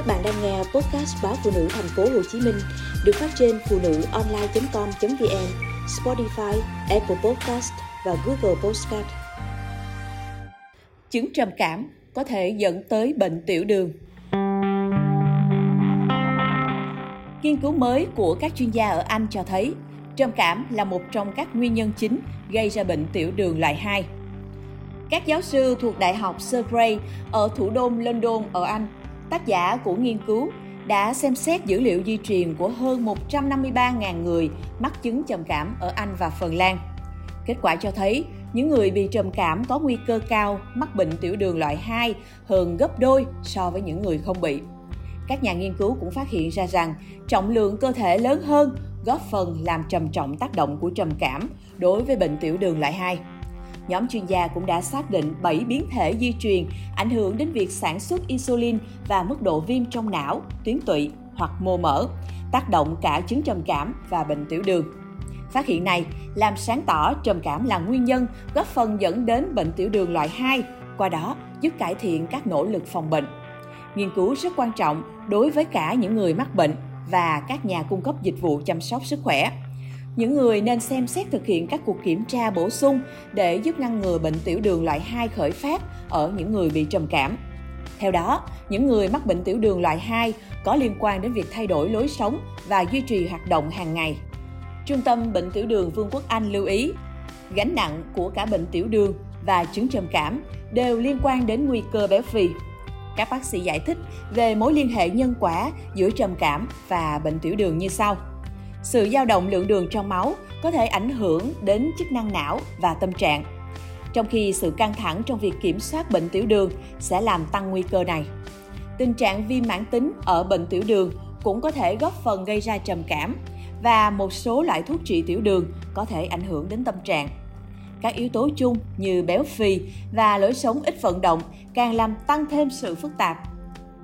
Các bạn đang nghe podcast báo phụ nữ thành phố Hồ Chí Minh được phát trên phụ nữ online.com.vn, Spotify, Apple Podcast và Google Podcast. Chứng trầm cảm có thể dẫn tới bệnh tiểu đường. Nghiên cứu mới của các chuyên gia ở Anh cho thấy trầm cảm là một trong các nguyên nhân chính gây ra bệnh tiểu đường loại 2. Các giáo sư thuộc Đại học Surrey ở thủ đô London ở Anh tác giả của nghiên cứu đã xem xét dữ liệu di truyền của hơn 153.000 người mắc chứng trầm cảm ở Anh và Phần Lan. Kết quả cho thấy, những người bị trầm cảm có nguy cơ cao mắc bệnh tiểu đường loại 2 hơn gấp đôi so với những người không bị. Các nhà nghiên cứu cũng phát hiện ra rằng trọng lượng cơ thể lớn hơn góp phần làm trầm trọng tác động của trầm cảm đối với bệnh tiểu đường loại 2 nhóm chuyên gia cũng đã xác định 7 biến thể di truyền ảnh hưởng đến việc sản xuất insulin và mức độ viêm trong não, tuyến tụy hoặc mô mỡ, tác động cả chứng trầm cảm và bệnh tiểu đường. Phát hiện này làm sáng tỏ trầm cảm là nguyên nhân góp phần dẫn đến bệnh tiểu đường loại 2, qua đó giúp cải thiện các nỗ lực phòng bệnh. Nghiên cứu rất quan trọng đối với cả những người mắc bệnh và các nhà cung cấp dịch vụ chăm sóc sức khỏe những người nên xem xét thực hiện các cuộc kiểm tra bổ sung để giúp ngăn ngừa bệnh tiểu đường loại 2 khởi phát ở những người bị trầm cảm. Theo đó, những người mắc bệnh tiểu đường loại 2 có liên quan đến việc thay đổi lối sống và duy trì hoạt động hàng ngày. Trung tâm Bệnh tiểu đường Vương quốc Anh lưu ý, gánh nặng của cả bệnh tiểu đường và chứng trầm cảm đều liên quan đến nguy cơ béo phì. Các bác sĩ giải thích về mối liên hệ nhân quả giữa trầm cảm và bệnh tiểu đường như sau. Sự dao động lượng đường trong máu có thể ảnh hưởng đến chức năng não và tâm trạng. Trong khi sự căng thẳng trong việc kiểm soát bệnh tiểu đường sẽ làm tăng nguy cơ này. Tình trạng viêm mãn tính ở bệnh tiểu đường cũng có thể góp phần gây ra trầm cảm và một số loại thuốc trị tiểu đường có thể ảnh hưởng đến tâm trạng. Các yếu tố chung như béo phì và lối sống ít vận động càng làm tăng thêm sự phức tạp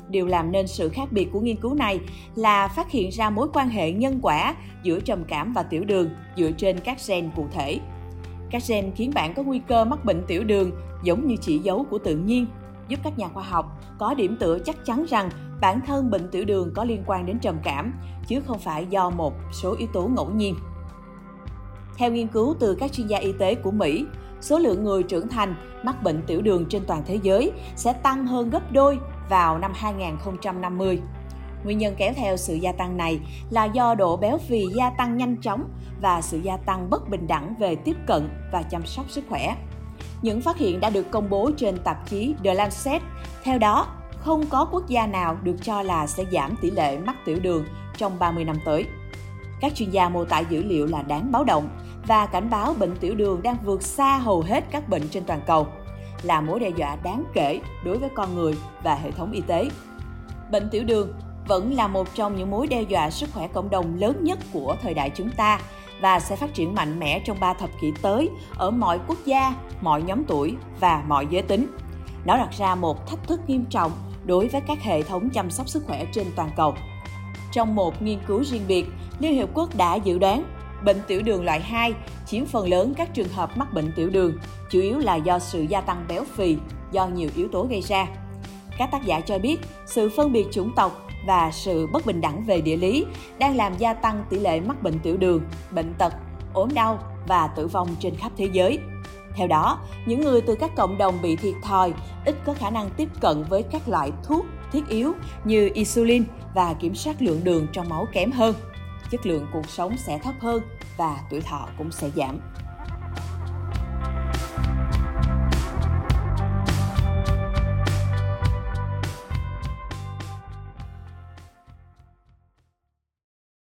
Điều làm nên sự khác biệt của nghiên cứu này là phát hiện ra mối quan hệ nhân quả giữa trầm cảm và tiểu đường dựa trên các gen cụ thể. Các gen khiến bạn có nguy cơ mắc bệnh tiểu đường giống như chỉ dấu của tự nhiên, giúp các nhà khoa học có điểm tựa chắc chắn rằng bản thân bệnh tiểu đường có liên quan đến trầm cảm, chứ không phải do một số yếu tố ngẫu nhiên. Theo nghiên cứu từ các chuyên gia y tế của Mỹ, số lượng người trưởng thành mắc bệnh tiểu đường trên toàn thế giới sẽ tăng hơn gấp đôi vào năm 2050. Nguyên nhân kéo theo sự gia tăng này là do độ béo phì gia tăng nhanh chóng và sự gia tăng bất bình đẳng về tiếp cận và chăm sóc sức khỏe. Những phát hiện đã được công bố trên tạp chí The Lancet. Theo đó, không có quốc gia nào được cho là sẽ giảm tỷ lệ mắc tiểu đường trong 30 năm tới. Các chuyên gia mô tả dữ liệu là đáng báo động và cảnh báo bệnh tiểu đường đang vượt xa hầu hết các bệnh trên toàn cầu là mối đe dọa đáng kể đối với con người và hệ thống y tế. Bệnh tiểu đường vẫn là một trong những mối đe dọa sức khỏe cộng đồng lớn nhất của thời đại chúng ta và sẽ phát triển mạnh mẽ trong 3 thập kỷ tới ở mọi quốc gia, mọi nhóm tuổi và mọi giới tính. Nó đặt ra một thách thức nghiêm trọng đối với các hệ thống chăm sóc sức khỏe trên toàn cầu. Trong một nghiên cứu riêng biệt, Liên Hiệp Quốc đã dự đoán Bệnh tiểu đường loại 2 chiếm phần lớn các trường hợp mắc bệnh tiểu đường, chủ yếu là do sự gia tăng béo phì do nhiều yếu tố gây ra. Các tác giả cho biết, sự phân biệt chủng tộc và sự bất bình đẳng về địa lý đang làm gia tăng tỷ lệ mắc bệnh tiểu đường, bệnh tật, ốm đau và tử vong trên khắp thế giới. Theo đó, những người từ các cộng đồng bị thiệt thòi ít có khả năng tiếp cận với các loại thuốc thiết yếu như insulin và kiểm soát lượng đường trong máu kém hơn chất lượng cuộc sống sẽ thấp hơn và tuổi thọ cũng sẽ giảm